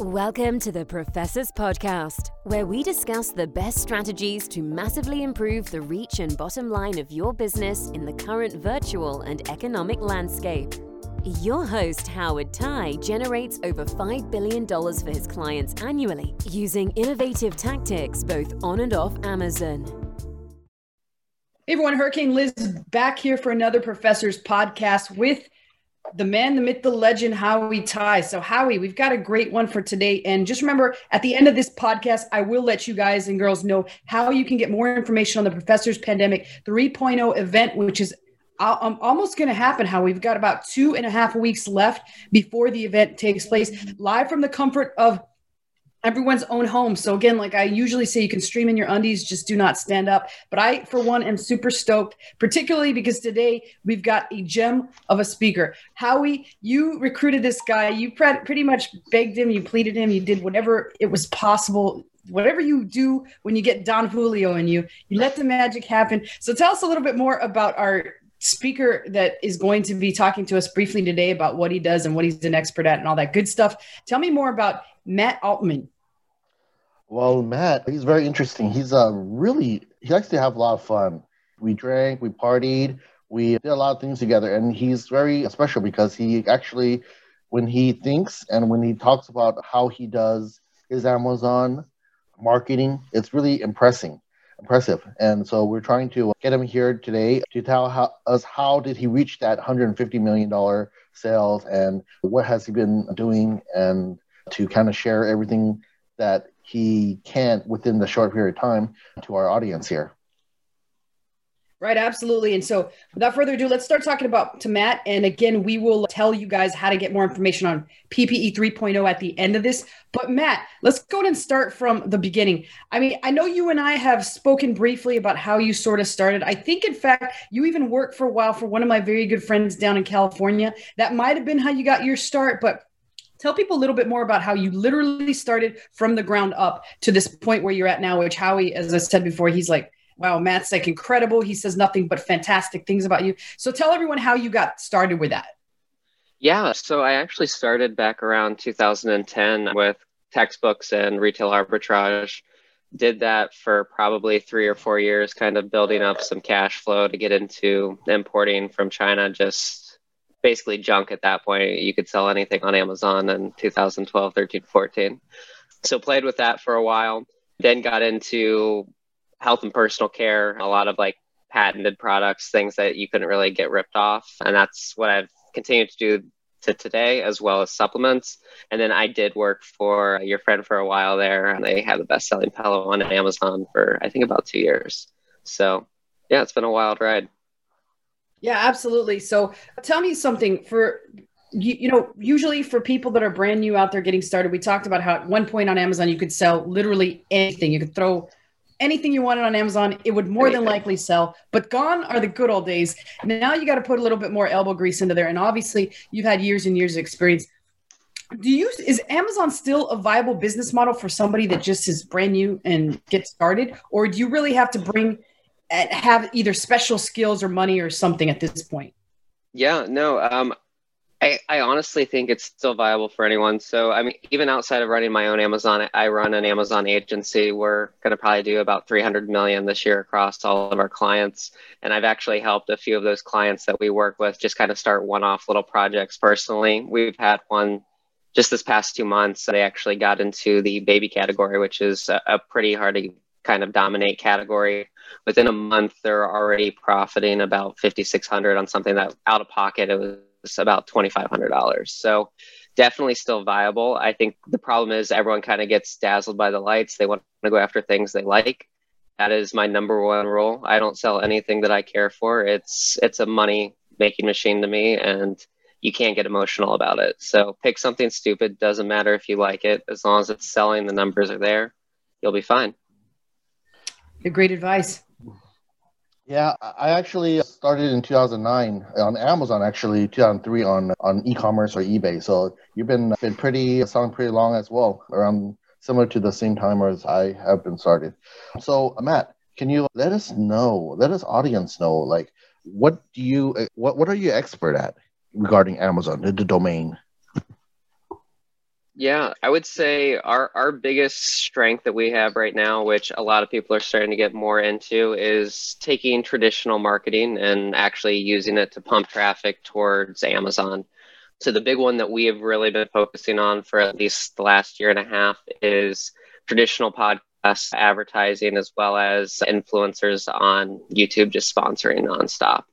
Welcome to the Professors Podcast, where we discuss the best strategies to massively improve the reach and bottom line of your business in the current virtual and economic landscape. Your host, Howard Thai, generates over $5 billion for his clients annually using innovative tactics both on and off Amazon. Hey everyone, Hurricane Liz back here for another Professors podcast with the man, the myth, the legend, Howie Thai. So, Howie, we've got a great one for today. And just remember, at the end of this podcast, I will let you guys and girls know how you can get more information on the Professor's Pandemic 3.0 event, which is um, almost going to happen. How we've got about two and a half weeks left before the event takes place, live from the comfort of everyone's own home. So again, like I usually say, you can stream in your undies, just do not stand up. But I, for one, am super stoked, particularly because today we've got a gem of a speaker. Howie, you recruited this guy. You pretty much begged him, you pleaded him, you did whatever it was possible. Whatever you do when you get Don Julio in you, you let the magic happen. So tell us a little bit more about our speaker that is going to be talking to us briefly today about what he does and what he's an expert at and all that good stuff. Tell me more about Matt Altman. Well, Matt, he's very interesting. He's a uh, really he likes to have a lot of fun. We drank, we partied, we did a lot of things together, and he's very special because he actually, when he thinks and when he talks about how he does his Amazon marketing, it's really impressing, impressive. And so we're trying to get him here today to tell how, us how did he reach that 150 million dollar sales and what has he been doing and to kind of share everything that he can within the short period of time to our audience here. Right, absolutely. And so, without further ado, let's start talking about to Matt. And again, we will tell you guys how to get more information on PPE 3.0 at the end of this. But Matt, let's go ahead and start from the beginning. I mean, I know you and I have spoken briefly about how you sort of started. I think, in fact, you even worked for a while for one of my very good friends down in California. That might have been how you got your start, but tell people a little bit more about how you literally started from the ground up to this point where you're at now which howie as i said before he's like wow matt's like incredible he says nothing but fantastic things about you so tell everyone how you got started with that yeah so i actually started back around 2010 with textbooks and retail arbitrage did that for probably three or four years kind of building up some cash flow to get into importing from china just basically junk at that point. You could sell anything on Amazon in 2012, 13, 14. So played with that for a while. Then got into health and personal care, a lot of like patented products, things that you couldn't really get ripped off. And that's what I've continued to do to today, as well as supplements. And then I did work for your friend for a while there, and they had the best selling pillow on Amazon for I think about two years. So yeah, it's been a wild ride. Yeah, absolutely. So tell me something for you, you know, usually for people that are brand new out there getting started, we talked about how at one point on Amazon you could sell literally anything. You could throw anything you wanted on Amazon, it would more than likely sell. But gone are the good old days. Now you got to put a little bit more elbow grease into there. And obviously, you've had years and years of experience. Do you is Amazon still a viable business model for somebody that just is brand new and get started, or do you really have to bring have either special skills or money or something at this point? Yeah, no, um, I, I honestly think it's still viable for anyone. So, I mean, even outside of running my own Amazon, I run an Amazon agency. We're going to probably do about 300 million this year across all of our clients. And I've actually helped a few of those clients that we work with just kind of start one off little projects personally. We've had one just this past two months. That they actually got into the baby category, which is a, a pretty hard to kind of dominate category within a month they're already profiting about 5600 on something that out of pocket it was about $2500 so definitely still viable. I think the problem is everyone kind of gets dazzled by the lights. They want to go after things they like. That is my number one rule. I don't sell anything that i care for. It's it's a money making machine to me and you can't get emotional about it. So pick something stupid. Doesn't matter if you like it. As long as it's selling the numbers are there you'll be fine. Great advice. Yeah, I actually started in 2009 uh, on Amazon. Actually, 2003 on on e-commerce or eBay. So you've been been pretty selling pretty long as well, around similar to the same time as I have been started. So uh, Matt, can you let us know, let us audience know, like what do you uh, what what are you expert at regarding Amazon, the, the domain? Yeah, I would say our, our biggest strength that we have right now, which a lot of people are starting to get more into, is taking traditional marketing and actually using it to pump traffic towards Amazon. So, the big one that we have really been focusing on for at least the last year and a half is traditional podcast advertising as well as influencers on YouTube just sponsoring nonstop.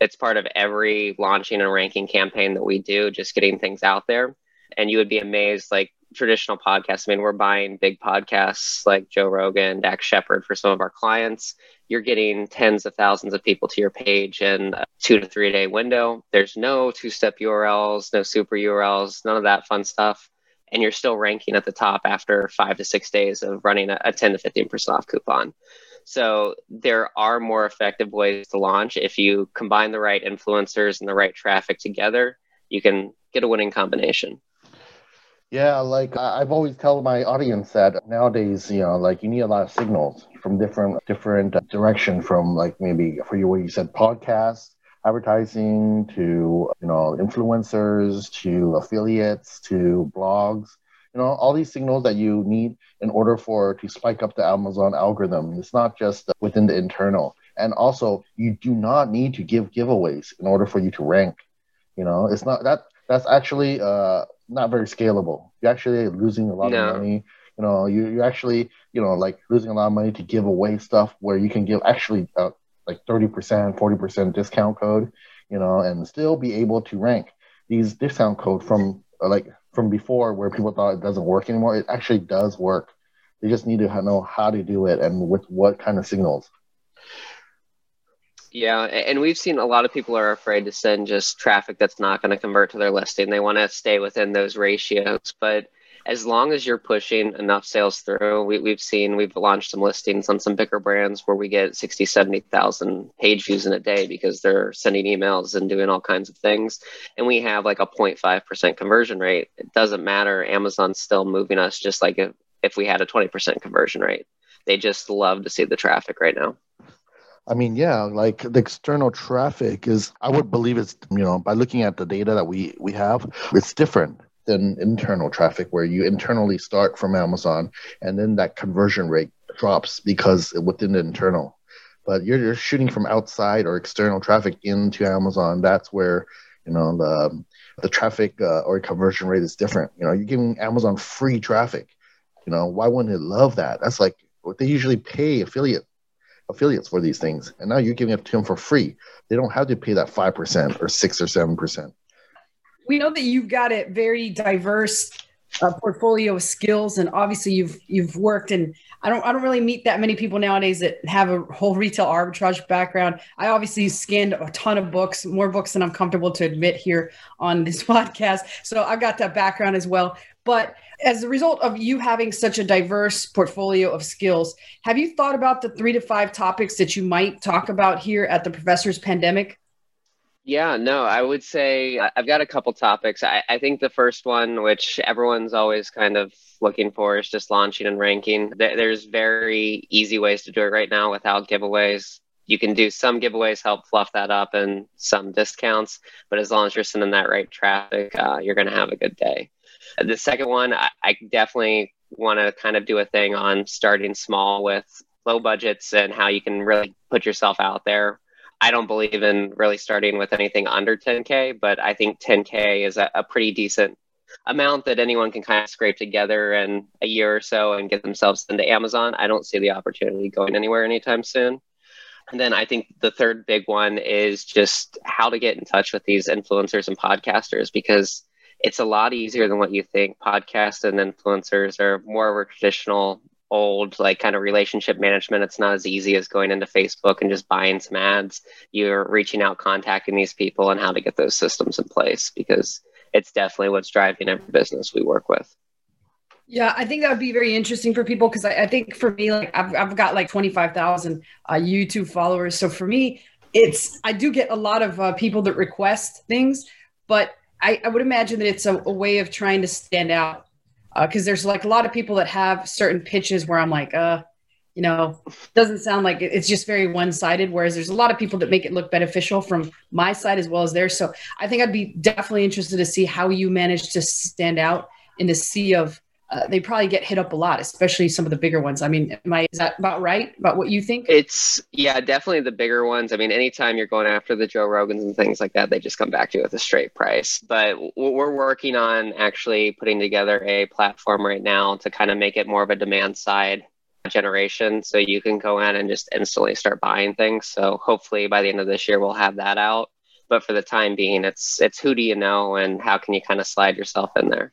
It's part of every launching and ranking campaign that we do, just getting things out there and you would be amazed like traditional podcasts. I mean, we're buying big podcasts like Joe Rogan, Dax Shepard for some of our clients. You're getting tens of thousands of people to your page in a two to three day window. There's no two step URLs, no super URLs, none of that fun stuff. And you're still ranking at the top after five to six days of running a, a 10 to 15% off coupon. So there are more effective ways to launch. If you combine the right influencers and the right traffic together, you can get a winning combination. Yeah, like I've always tell my audience that nowadays, you know, like you need a lot of signals from different different direction from like maybe for you what you said podcasts, advertising to you know influencers to affiliates to blogs. You know, all these signals that you need in order for to spike up the Amazon algorithm. It's not just within the internal. And also, you do not need to give giveaways in order for you to rank. You know, it's not that that's actually uh not very scalable. You're actually losing a lot no. of money. You know, you you're actually you know like losing a lot of money to give away stuff where you can give actually uh, like thirty percent, forty percent discount code. You know, and still be able to rank these discount code from uh, like from before where people thought it doesn't work anymore. It actually does work. They just need to know how to do it and with what kind of signals. Yeah, and we've seen a lot of people are afraid to send just traffic that's not going to convert to their listing. They want to stay within those ratios, but as long as you're pushing enough sales through, we, have seen we've launched some listings on some bigger brands where we get 60, 70,000 page views in a day because they're sending emails and doing all kinds of things. And we have like a 0.5% conversion rate. It doesn't matter. Amazon's still moving us just like if, if we had a 20% conversion rate. They just love to see the traffic right now. I mean, yeah, like the external traffic is, I would believe it's, you know, by looking at the data that we we have, it's different than internal traffic where you internally start from Amazon and then that conversion rate drops because within the internal. But you're, you're shooting from outside or external traffic into Amazon. That's where, you know, the the traffic uh, or conversion rate is different. You know, you're giving Amazon free traffic. You know, why wouldn't it love that? That's like what they usually pay affiliate affiliates for these things, and now you're giving it to them for free. They don't have to pay that five percent or six or seven percent. We know that you've got a very diverse uh, portfolio of skills, and obviously you've you've worked and I don't I don't really meet that many people nowadays that have a whole retail arbitrage background. I obviously scanned a ton of books, more books than I'm comfortable to admit here on this podcast. So I've got that background as well. But as a result of you having such a diverse portfolio of skills, have you thought about the three to five topics that you might talk about here at the Professor's Pandemic? Yeah, no, I would say I've got a couple topics. I, I, think the first one, which everyone's always kind of looking for, is just launching and ranking. There's very easy ways to do it right now without giveaways. You can do some giveaways, help fluff that up, and some discounts. But as long as you're sending that right traffic, uh, you're going to have a good day. The second one, I, I definitely want to kind of do a thing on starting small with low budgets and how you can really put yourself out there I don't believe in really starting with anything under 10K, but I think 10K is a, a pretty decent amount that anyone can kind of scrape together in a year or so and get themselves into Amazon. I don't see the opportunity going anywhere anytime soon. And then I think the third big one is just how to get in touch with these influencers and podcasters because it's a lot easier than what you think. Podcasts and influencers are more of a traditional old like kind of relationship management it's not as easy as going into facebook and just buying some ads you're reaching out contacting these people and how to get those systems in place because it's definitely what's driving every business we work with yeah, I think that would be very interesting for people because I, I, think for me, like I've, I've got like 25,000 uh, YouTube followers. So for me, it's, I do get a lot of uh, people that request things, but I, I would imagine that it's a, a, way of trying to stand out because uh, there's like a lot of people that have certain pitches where I'm like, uh, you know, doesn't sound like it. it's just very one sided. Whereas there's a lot of people that make it look beneficial from my side as well as theirs. So I think I'd be definitely interested to see how you manage to stand out in the sea of uh, they probably get hit up a lot, especially some of the bigger ones. I mean, am I is that about right about what you think? It's yeah, definitely the bigger ones. I mean, anytime you're going after the Joe Rogans and things like that, they just come back to you with a straight price. But we're working on actually putting together a platform right now to kind of make it more of a demand side generation so you can go in and just instantly start buying things so hopefully by the end of this year we'll have that out but for the time being it's it's who do you know and how can you kind of slide yourself in there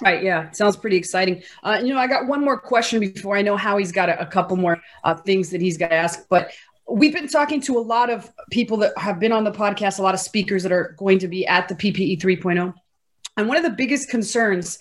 Right. Yeah. Sounds pretty exciting. Uh, you know, I got one more question before I know how he's got a, a couple more uh, things that he's got to ask. But we've been talking to a lot of people that have been on the podcast, a lot of speakers that are going to be at the PPE 3.0. And one of the biggest concerns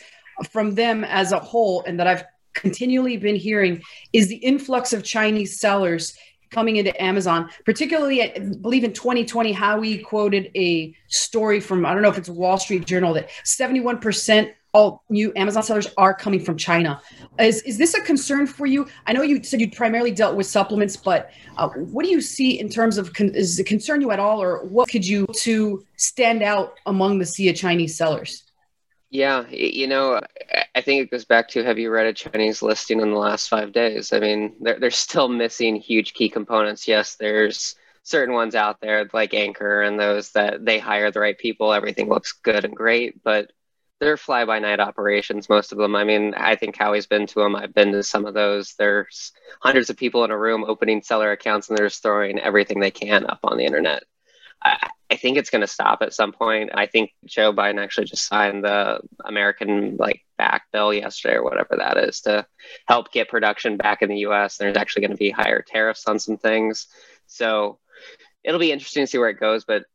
from them as a whole, and that I've continually been hearing, is the influx of Chinese sellers coming into Amazon, particularly I believe in 2020, Howie quoted a story from, I don't know if it's Wall Street Journal, that 71% all new Amazon sellers are coming from China. Is, is this a concern for you? I know you said you primarily dealt with supplements, but uh, what do you see in terms of, con- does it concern you at all, or what could you to stand out among the sea of Chinese sellers? Yeah, you know, I think it goes back to have you read a Chinese listing in the last five days? I mean, they're, they're still missing huge key components. Yes, there's certain ones out there like Anker and those that they hire the right people, everything looks good and great, but they're fly by night operations, most of them. I mean, I think Howie's been to them. I've been to some of those. There's hundreds of people in a room opening seller accounts and they're just throwing everything they can up on the internet. I, I think it's going to stop at some point. I think Joe Biden actually just signed the American like back bill yesterday or whatever that is to help get production back in the U.S. There's actually going to be higher tariffs on some things, so it'll be interesting to see where it goes. But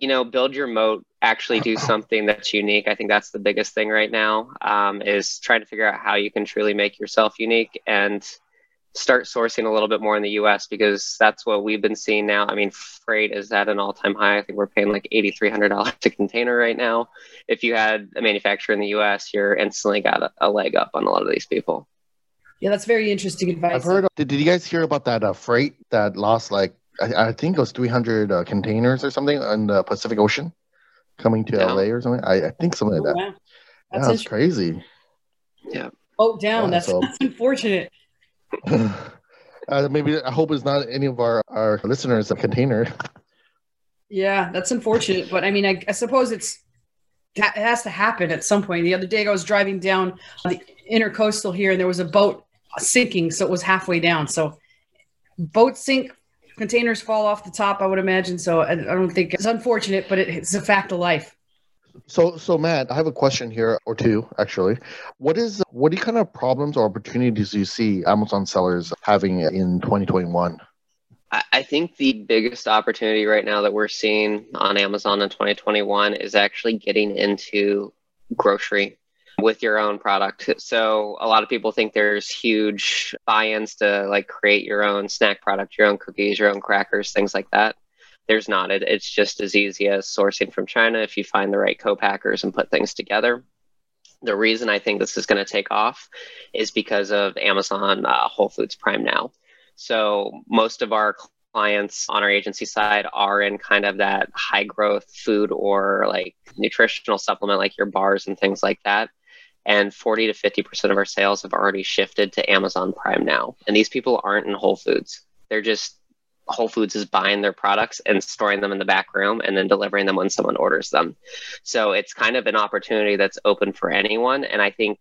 you know, build your moat, actually do something that's unique. I think that's the biggest thing right now um, is trying to figure out how you can truly make yourself unique and start sourcing a little bit more in the US because that's what we've been seeing now. I mean, freight is at an all time high. I think we're paying like $8,300 a container right now. If you had a manufacturer in the US, you're instantly got a, a leg up on a lot of these people. Yeah, that's very interesting advice. I've heard. Did, did you guys hear about that uh, freight that lost like I, I think it was 300 uh, containers or something in the Pacific Ocean coming to LA or something. I, I think something like oh, that. Wow. That's, yeah, that's crazy. Yeah. Oh, down. Yeah, that's, so. that's unfortunate. uh, maybe I hope it's not any of our, our listeners a container. Yeah, that's unfortunate. But I mean, I, I suppose it's it has to happen at some point. The other day, I was driving down the intercoastal here, and there was a boat sinking, so it was halfway down. So boats sink containers fall off the top, I would imagine. So I, I don't think it's unfortunate, but it, it's a fact of life. So, so Matt, I have a question here or two actually. What is what do you kind of problems or opportunities do you see Amazon sellers having in 2021? I think the biggest opportunity right now that we're seeing on Amazon in 2021 is actually getting into grocery with your own product. So a lot of people think there's huge buy-ins to like create your own snack product, your own cookies, your own crackers, things like that. There's not. It, it's just as easy as sourcing from China if you find the right co-packers and put things together. The reason I think this is going to take off is because of Amazon uh, Whole Foods Prime Now. So most of our clients on our agency side are in kind of that high growth food or like nutritional supplement like your bars and things like that and 40 to 50% of our sales have already shifted to Amazon Prime now. And these people aren't in Whole Foods. They're just Whole Foods is buying their products and storing them in the back room and then delivering them when someone orders them. So it's kind of an opportunity that's open for anyone. And I think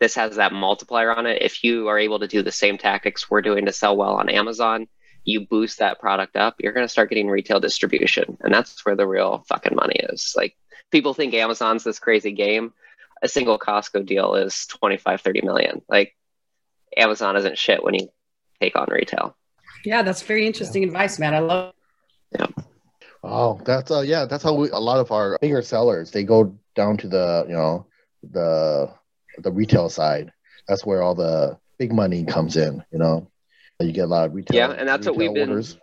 this has that multiplier on it. If you are able to do the same tactics we're doing to sell well on Amazon, you boost that product up, you're going to start getting retail distribution. And that's where the real fucking money is. Like people think Amazon's this crazy game a single Costco deal is 25, 30 million. Like Amazon isn't shit when you take on retail. Yeah, that's very interesting yeah. advice, man. I love. It. Yeah. Oh, that's uh, yeah, that's how we, a lot of our bigger sellers they go down to the you know the the retail side. That's where all the big money comes in. You know, you get a lot of retail. Yeah, and that's what we've orders. been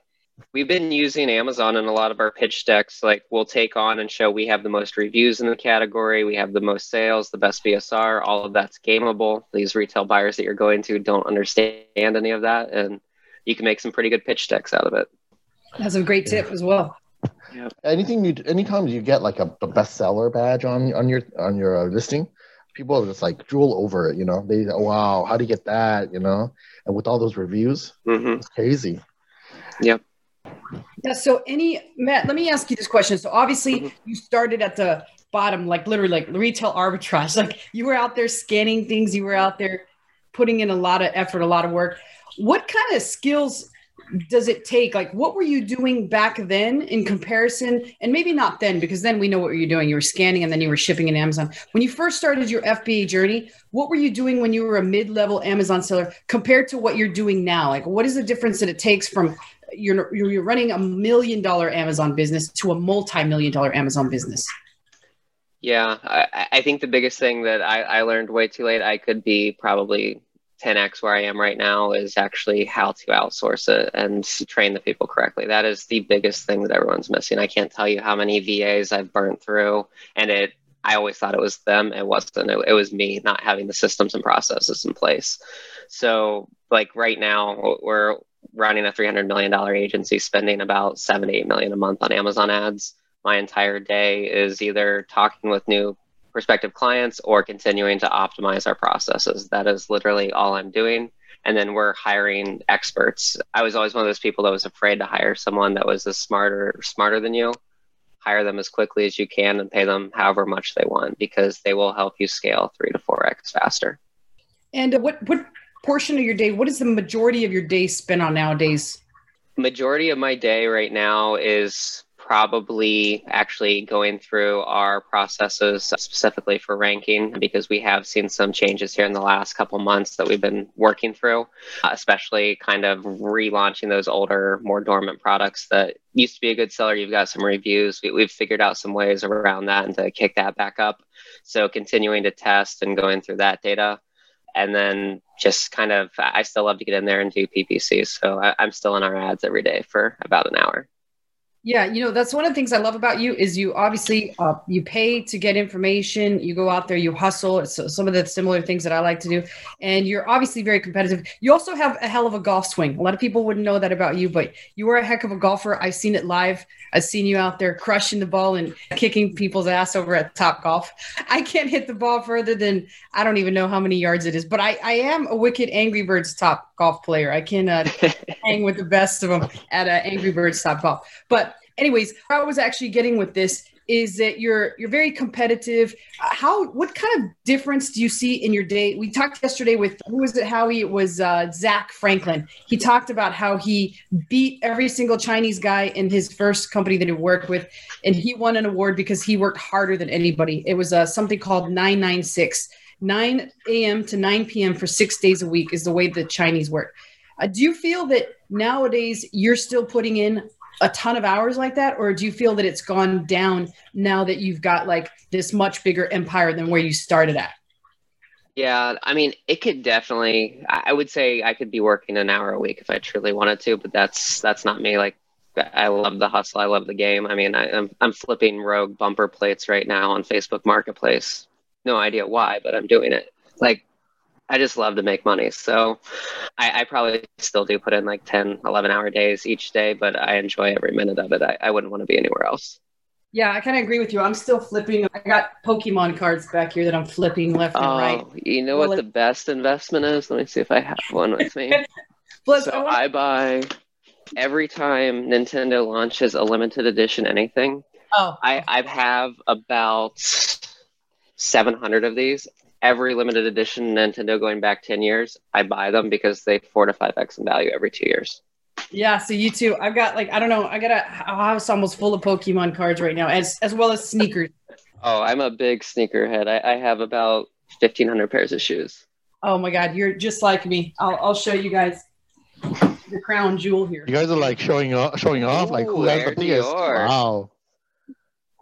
we've been using Amazon in a lot of our pitch decks. Like we'll take on and show we have the most reviews in the category, we have the most sales, the best BSR, all of that's gameable. These retail buyers that you're going to don't understand any of that, and you can make some pretty good pitch decks out of it. That's a great tip as well. Yeah. Anything you, anytime you get like a, a bestseller badge on on your on your uh, listing, people are just like drool over it. You know, they wow, how do you get that? You know, and with all those reviews, Mhm. it's crazy. Yep. Yeah. So, any Matt, let me ask you this question. So, obviously, Mhm. you started at the bottom, like literally, like retail arbitrage. Like you were out there scanning things. You were out there putting in a lot of effort, a lot of work. What kind of skills does it take? Like, what were you doing back then in comparison? And maybe not then, because then we know what you're doing. You were scanning and then you were shipping in Amazon. When you first started your FBA journey, what were you doing when you were a mid-level Amazon seller compared to what you're doing now? Like, what is the difference that it takes from you're you're running a million dollar Amazon business to a multi-million dollar Amazon business? Yeah, I, I think the biggest thing that I, I learned way too late, I could be probably 10x where I am right now, is actually how to outsource it and train the people correctly. That is the biggest thing that everyone's missing. I can't tell you how many VAs I've burnt through, and it. I always thought it was them. It wasn't. It, it was me not having the systems and processes in place. So, like right now, we're running a $300 million agency, spending about seven eight million a month on Amazon ads my entire day is either talking with new prospective clients or continuing to optimize our processes. That is literally all I'm doing. And then we're hiring experts. I was always one of those people that was afraid to hire someone that was as smarter smarter than you. Hire them as quickly as you can and pay them however much they want because they will help you scale three to four x faster. And what what portion of your day? What is the majority of your day spent on nowadays? majority of my day right now is probably actually going through our processes specifically for ranking because we have seen some changes here in the last couple months that we've been working through especially kind of relaunching those older more dormant products that used to be a good seller you've got some reviews we, we've figured out some ways around that and to kick that back up so continuing to test and going through that data and then just kind of i still love to get in there and do ppcs so I, i'm still in our ads every day for about an hour Yeah, you know that's one of the things I love about you is you obviously uh, you pay to get information. You go out there, you hustle. It's some of the similar things that I like to do, and you're obviously very competitive. You also have a hell of a golf swing. A lot of people wouldn't know that about you, but you are a heck of a golfer. I've seen it live. I've seen you out there crushing the ball and kicking people's ass over at Top Golf. I can't hit the ball further than I don't even know how many yards it is, but I, I am a wicked Angry Birds Top Golf player. I can uh, hang with the best of them at uh, Angry Birds Top Golf. But anyways, I was actually getting with this is that you're you're very competitive. How what kind of difference do you see in your day? We talked yesterday with who was it? Howie? It was uh, Zach Franklin. He talked about how he beat every single Chinese guy in his first company that he worked with, and he won an award because he worked harder than anybody. It was uh, something called 996. 9 a.m. to 9 p.m. for six days a week is the way the Chinese work. Uh, do you feel that nowadays you're still putting in a ton of hours like that, or do you feel that it's gone down now that you've got like this much bigger empire than where you started at? Yeah, I mean, it could definitely. I would say I could be working an hour a week if I truly wanted to, but that's that's not me. Like, I love the hustle. I love the game. I mean, I, I'm I'm flipping rogue bumper plates right now on Facebook Marketplace. No idea why, but I'm doing it. Like, I just love to make money. So, I, I probably still do put in like 10, 11 hour days each day, but I enjoy every minute of it. I, I wouldn't want to be anywhere else. Yeah, I kind of agree with you. I'm still flipping. I got Pokemon cards back here that I'm flipping left and Oh, right. you know Well, what the best investment is? Let me see if I have one with me. Plus, so I want- I buy every time Nintendo launches a limited edition anything. oh, I I have about 700 of these. Every limited edition Nintendo going back 10 years, I buy them because they four to five x in value every two years. yeah. So you too. I've got like I don't know. I got a house almost full of Pokemon cards right now, as as well as sneakers. Oh, I'm a big sneakerhead. I, I have about 1,500 pairs of shoes. Oh my God, you're just like me. I'll I'll show you guys the crown jewel here. You guys are like showing off, showing off, like who Ooh, has the there's biggest? Wow.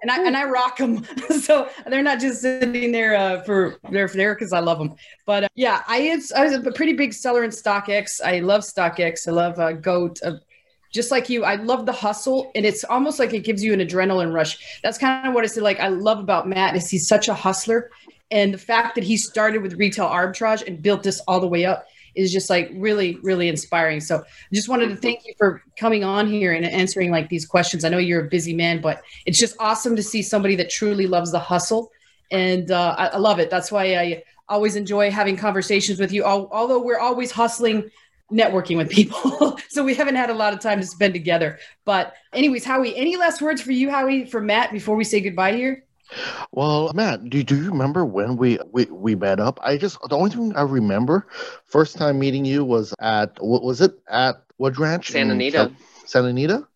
And I and I rock them. so they're not just sitting there uh, for they're there because I love them. But uh, yeah, I is I was a pretty big seller in StockX. I love StockX. I love uh, Goat. Uh, just like you, I love the hustle, and it's almost like it gives you an adrenaline rush. That's kind of what I said. Like I love about Matt is he's such a hustler, and the fact that he started with retail arbitrage and built this all the way up is just like really, really inspiring. So I just wanted to thank you for coming on here and answering like these questions. I know you're a busy man, but it's just awesome to see somebody that truly loves the hustle and uh, I, I love it. That's why I always enjoy having conversations with you. Although we're always hustling networking with people. so we haven't had a lot of time to spend together. But anyways, Howie, any last words for you, Howie, for Matt before we say goodbye here? Well, Matt, do, do you remember when we, we we met up? I just the only thing I remember first time meeting you was at what was it at Wood Ranch? Santa Anita. Santa Anita.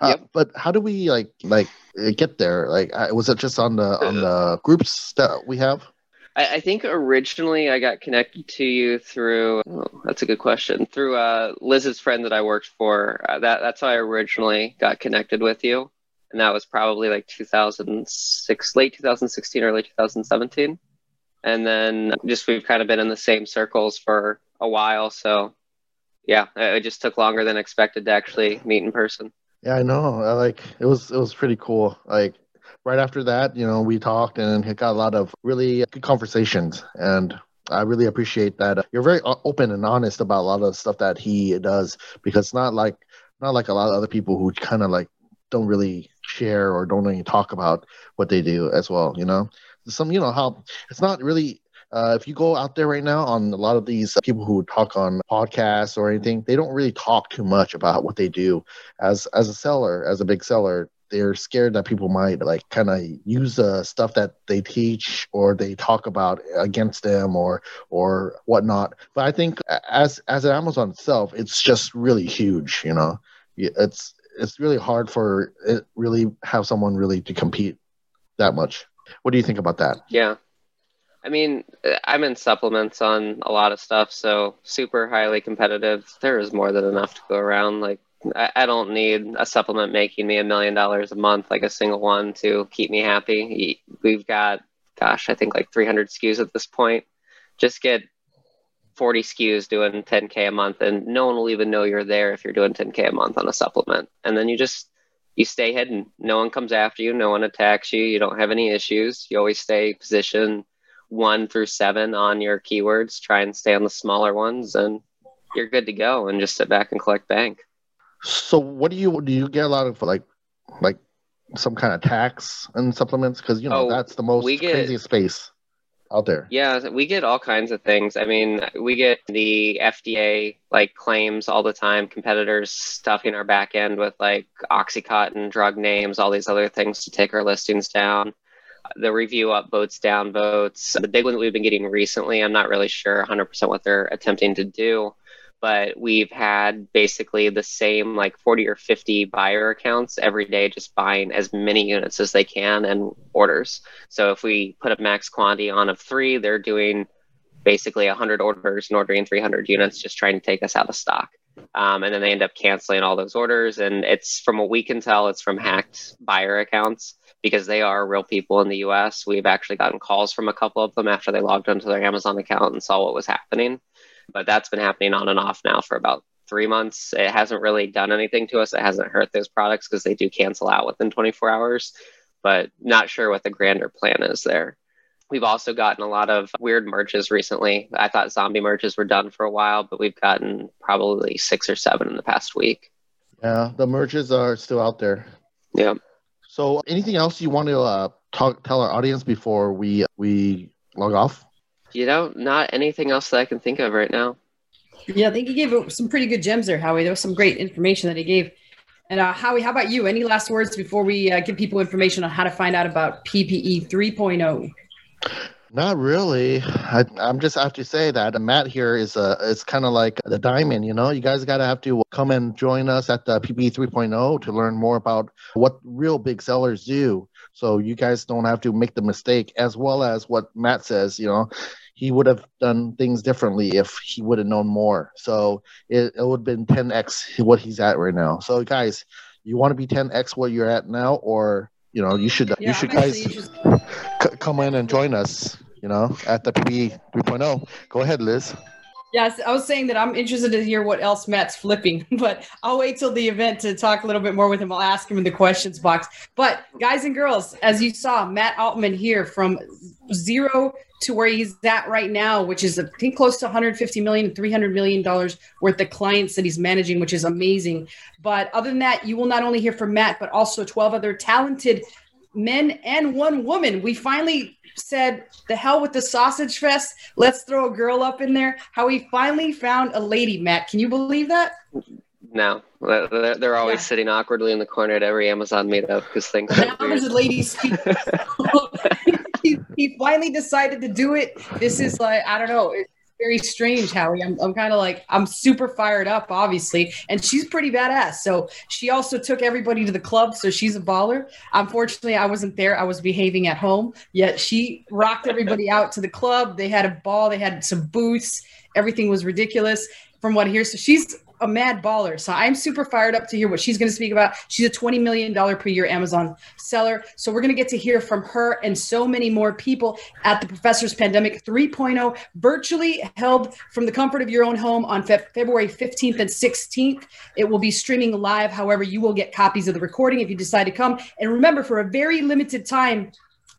Uh, yep. But how do we like like get there? Like, was it just on the on the groups that we have? I, I, think originally I got connected to you through. Oh, that's a good question. Through uh, Liz's friend that I worked for. Uh, that that's how I originally got connected with you, and that was probably like 2006, late 2016, early 2017. And then just we've kind of been in the same circles for a while. So yeah, it just took longer than expected to actually meet in person. Yeah, I know. I like it was it was pretty cool. Like right after that, you know, we talked and it got a lot of really good conversations. And I really appreciate that. Uh, you're very uh, open and honest about a lot of stuff that he does because it's not like not like a lot of other people who kind of like don't really share or don't even talk about what they do as well. You know, some you know how it's not really uh, if you go out there right now on a lot of these people who talk on podcasts or anything, they don't really talk too much about what they do. As as a seller, as a big seller, they're scared that people might like kind of use the stuff that they teach or they talk about against them or or whatnot. But I think as as an Amazon itself, it's just really huge. You know, it's it's really hard for it really have someone really to compete that much. What do you think about that? Yeah. I mean, I'm in supplements on a lot of stuff, so super highly competitive. There is more than enough to go around. Like I, I don't need a supplement making me a million dollars a month, like a single one, to keep me happy. We've got, gosh, I think like 300 SKUs at this point. Just get 40 SKUs doing 10K a month, and no one will even know you're there if you're doing 10K a month on a supplement. And then you just, you stay hidden. No one comes after you. No one attacks you. You don't have any issues. You always stay position one through seven on your keywords. Try and stay on the smaller ones, and you're good to go. And just sit back and collect bank. So what do you do? You get a lot of like, like some kind of tax and supplements because you know oh, that's the most get, craziest space out there. Yeah, we get all kinds of things. I mean, we get the FDA like claims all the time, competitors stuffing our back end with like Oxycontin drug names, all these other things to take our listings down. The review up votes down votes. The big one that we've been getting recently, I'm not really sure 100% what they're attempting to do but we've had basically the same like 40 or 50 buyer accounts every day just buying as many units as they can and orders. So if we put a max quantity on of three they're doing basically 100 orders and ordering 300 units just trying to take us out of stock. Um, and then they end up canceling all those orders and it's from what we can tell it's from hacked buyer accounts because they are real people in the us we've actually gotten calls from a couple of them after they logged onto their amazon account and saw what was happening but that's been happening on and off now for about three months. It hasn't really done anything to us. It hasn't hurt those products because they do cancel out within 24 hours, but not sure what the grander plan is there. We've also gotten a lot of weird merges recently. I thought zombie merges were done for a while, but we've gotten probably six or seven in the past week. Yeah, the merges are still out there. Yeah. So, anything else you want to uh, talk tell our audience before we we log off? You know, not anything else that I can think of right now. Yeah, I think he gave some pretty good gems there, Howie. There was some great information that he gave. And uh, Howie, how about you? Any last words before we uh, give people information on how to find out about PPE 3.0? Not really. I, am just have to say that Matt here is a it's kind of like the diamond. You know, you guys got to have to come and join us at the PPE 3.0 to learn more about what real big sellers do. So you guys don't have to make the mistake, as well as what Matt says. You know, he would have done things differently if he would have known more. So it, it would have been 10x what he's at right now. So guys, you want to be 10x what you're at now, or you know, you should yeah, you should guys just... c- come in and join us. You know, at the PPE 3.0. Go ahead, Liz. Yes, I was saying that I'm interested to hear what else Matt's flipping, but I'll wait till the event to talk a little bit more with him. I'll ask him in the questions box. But guys and girls, as you saw, Matt Altman here from zero to where he's at right now, which is I think close to 150 million, 300 million dollars worth of clients that he's managing, which is amazing. But other than that, you will not only hear from Matt, but also 12 other talented men and one woman. We finally said, the hell with the sausage fest. Let's throw a girl up in there. How he finally found a lady, Matt. Can you believe that? No, they're always yeah. sitting awkwardly in the corner at every Amazon meetup because things. Now there's a lady speaking. he, he finally decided to do it. This is like I don't know. It's very strange, Howie. I'm, I'm kind of like I'm super fired up, obviously, and she's pretty badass. So she also took everybody to the club, so she's a baller. Unfortunately, I wasn't there. I was behaving at home. Yet she rocked everybody out to the club. They had a ball. They had some booths. Everything was ridiculous from what I hear. So she's a mad baller. So I'm super fired up to hear what she's going to speak about. She's a $20 million per year Amazon seller. So we're going to get to hear from her and so many more people at the Professor's Pandemic 3.0, virtually held from the comfort of your own home on Fe- February 15th and 16th. It will be streaming live. However, you will get copies of the recording if you decide to come. And remember, for a very limited time,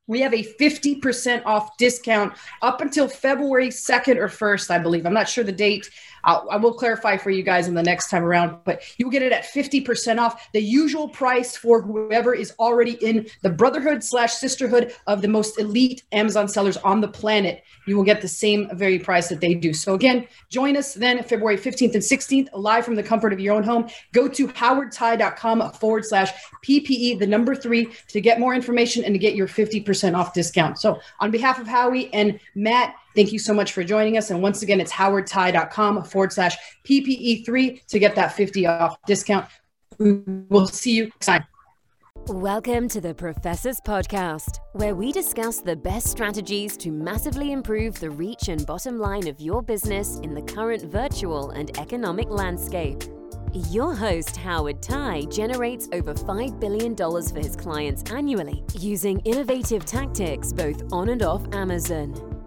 we have a 50% off discount up until February 2nd or 1st, I believe. I'm not sure the date. I'll, I will clarify for you guys in the next time around, but you will get it at 50% off the usual price for whoever is already in the brotherhood slash sisterhood of the most elite Amazon sellers on the planet. You will get the same very price that they do. So again, join us then February 15th and 16th, live from the comfort of your own home. Go to howardthai.com forward slash PPE, the number three, to get more information and to get your 50% off discount. So on behalf of Howie and Matt, Thank you so much for joining us. And once again, it's howardthai.com forward slash PPE3 to get that 50 off discount. We'll see you next time. Welcome to the Professors Podcast, where we discuss the best strategies to massively improve the reach and bottom line of your business in the current virtual and economic landscape. Your host, Howard Thai, generates over $5 billion for his clients annually using innovative tactics both on and off Amazon.